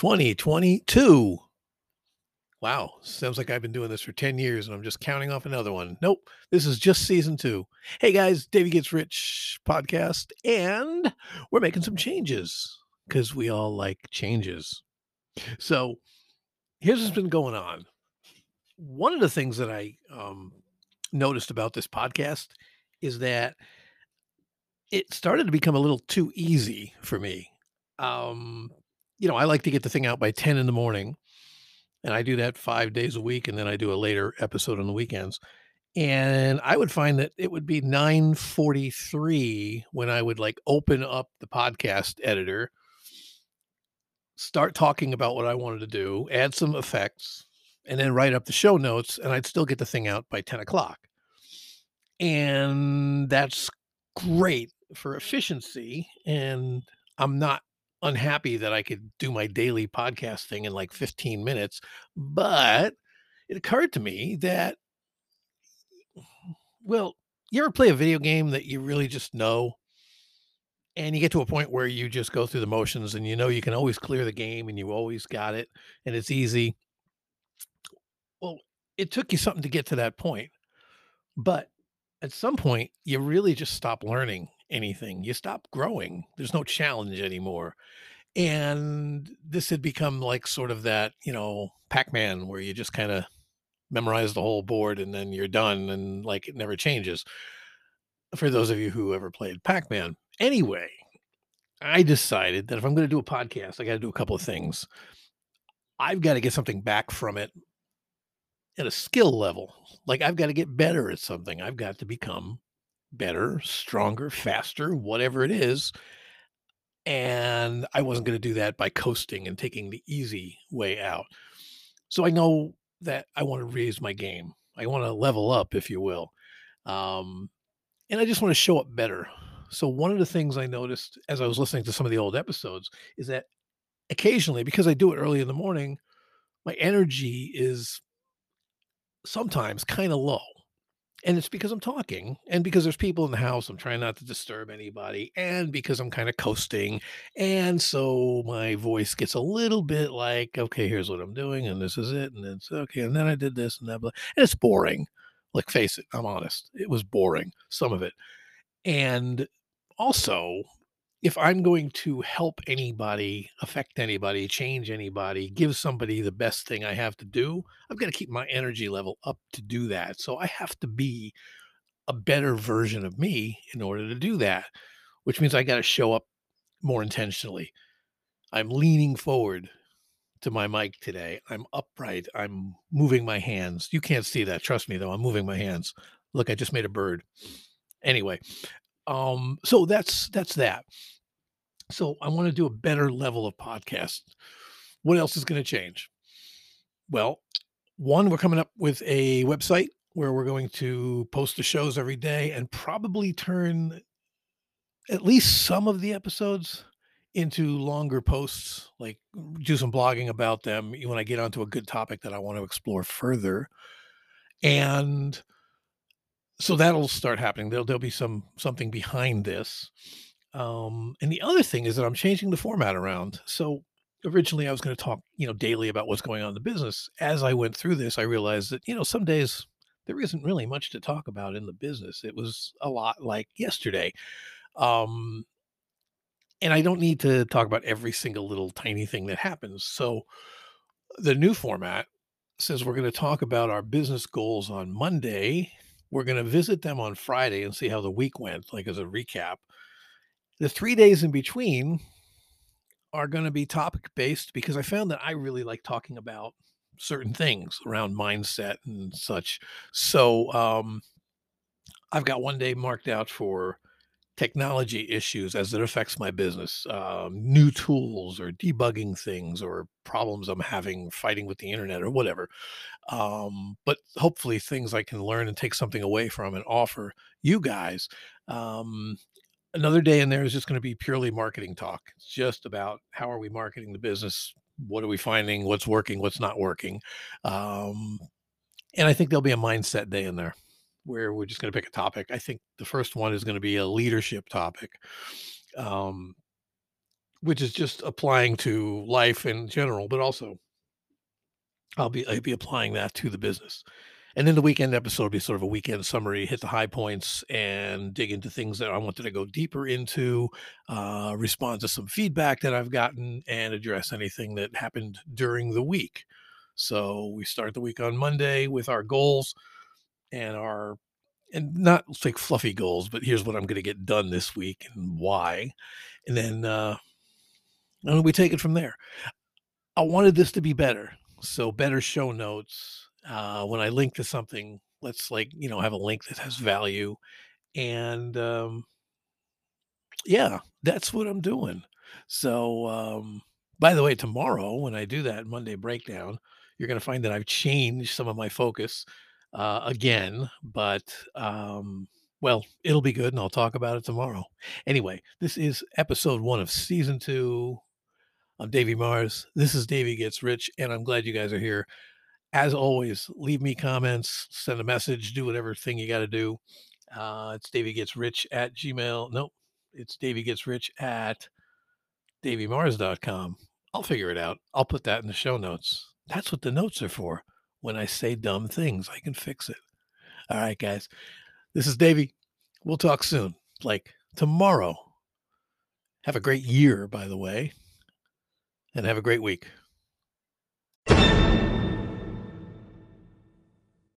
2022. Wow, sounds like I've been doing this for 10 years and I'm just counting off another one. Nope, this is just season two. Hey guys, Davey Gets Rich podcast, and we're making some changes because we all like changes. So here's what's been going on. One of the things that I um, noticed about this podcast is that it started to become a little too easy for me. Um, you know, I like to get the thing out by 10 in the morning. And I do that five days a week. And then I do a later episode on the weekends. And I would find that it would be 943 when I would like open up the podcast editor, start talking about what I wanted to do, add some effects, and then write up the show notes. And I'd still get the thing out by 10 o'clock. And that's great for efficiency. And I'm not unhappy that I could do my daily podcasting in like 15 minutes, but it occurred to me that, well, you ever play a video game that you really just know and you get to a point where you just go through the motions and you know you can always clear the game and you always got it and it's easy. Well, it took you something to get to that point. But at some point, you really just stop learning anything. You stop growing. There's no challenge anymore. And this had become like sort of that, you know, Pac Man where you just kind of memorize the whole board and then you're done and like it never changes. For those of you who ever played Pac Man. Anyway, I decided that if I'm going to do a podcast, I got to do a couple of things. I've got to get something back from it at a skill level. Like I've got to get better at something. I've got to become better, stronger, faster, whatever it is. And I wasn't going to do that by coasting and taking the easy way out. So I know that I want to raise my game. I want to level up, if you will. Um, and I just want to show up better. So, one of the things I noticed as I was listening to some of the old episodes is that occasionally, because I do it early in the morning, my energy is sometimes kind of low and it's because I'm talking and because there's people in the house. I'm trying not to disturb anybody and because I'm kind of coasting. And so my voice gets a little bit like, okay, here's what I'm doing and this is it. And it's okay. And then I did this and that. And it's boring. Like, face it, I'm honest. It was boring, some of it. And also, if I'm going to help anybody, affect anybody, change anybody, give somebody the best thing I have to do, I've got to keep my energy level up to do that. So I have to be a better version of me in order to do that, which means I got to show up more intentionally. I'm leaning forward to my mic today. I'm upright. I'm moving my hands. You can't see that. Trust me, though. I'm moving my hands. Look, I just made a bird. Anyway, um, so that's that's that. So I want to do a better level of podcast. What else is going to change? Well, one, we're coming up with a website where we're going to post the shows every day and probably turn at least some of the episodes into longer posts, like do some blogging about them when I get onto a good topic that I want to explore further. And so that'll start happening. There'll there'll be some something behind this. Um, and the other thing is that I'm changing the format around. So originally I was going to talk, you know, daily about what's going on in the business. As I went through this, I realized that, you know, some days there isn't really much to talk about in the business. It was a lot like yesterday. Um, and I don't need to talk about every single little tiny thing that happens. So the new format says we're going to talk about our business goals on Monday. We're going to visit them on Friday and see how the week went, like as a recap. The three days in between are going to be topic based because I found that I really like talking about certain things around mindset and such. So um, I've got one day marked out for technology issues as it affects my business, um, new tools or debugging things or problems I'm having fighting with the internet or whatever. Um, but hopefully, things I can learn and take something away from and offer you guys. Um, another day in there is just going to be purely marketing talk. It's just about how are we marketing the business? What are we finding? What's working? What's not working? Um, and I think there'll be a mindset day in there where we're just going to pick a topic. I think the first one is going to be a leadership topic. Um, which is just applying to life in general, but also I'll be I'll be applying that to the business. And then the weekend episode will be sort of a weekend summary, hit the high points and dig into things that I wanted to go deeper into, uh, respond to some feedback that I've gotten, and address anything that happened during the week. So we start the week on Monday with our goals and our and not like fluffy goals, but here's what I'm going to get done this week and why. And then uh, and we take it from there. I wanted this to be better. So better show notes. Uh, when I link to something, let's like, you know, have a link that has value. And um, yeah, that's what I'm doing. So um, by the way, tomorrow when I do that Monday breakdown, you're going to find that I've changed some of my focus uh, again, but um, well, it'll be good and I'll talk about it tomorrow. Anyway, this is episode one of season two. I'm Davey Mars. This is Davey Gets Rich, and I'm glad you guys are here. As always, leave me comments, send a message, do whatever thing you got to do. Uh, it's Davey Gets Rich at Gmail. Nope, it's Davey Gets Rich at daveymars.com. I'll figure it out. I'll put that in the show notes. That's what the notes are for. When I say dumb things, I can fix it. All right, guys. This is Davey. We'll talk soon, like tomorrow. Have a great year, by the way, and have a great week.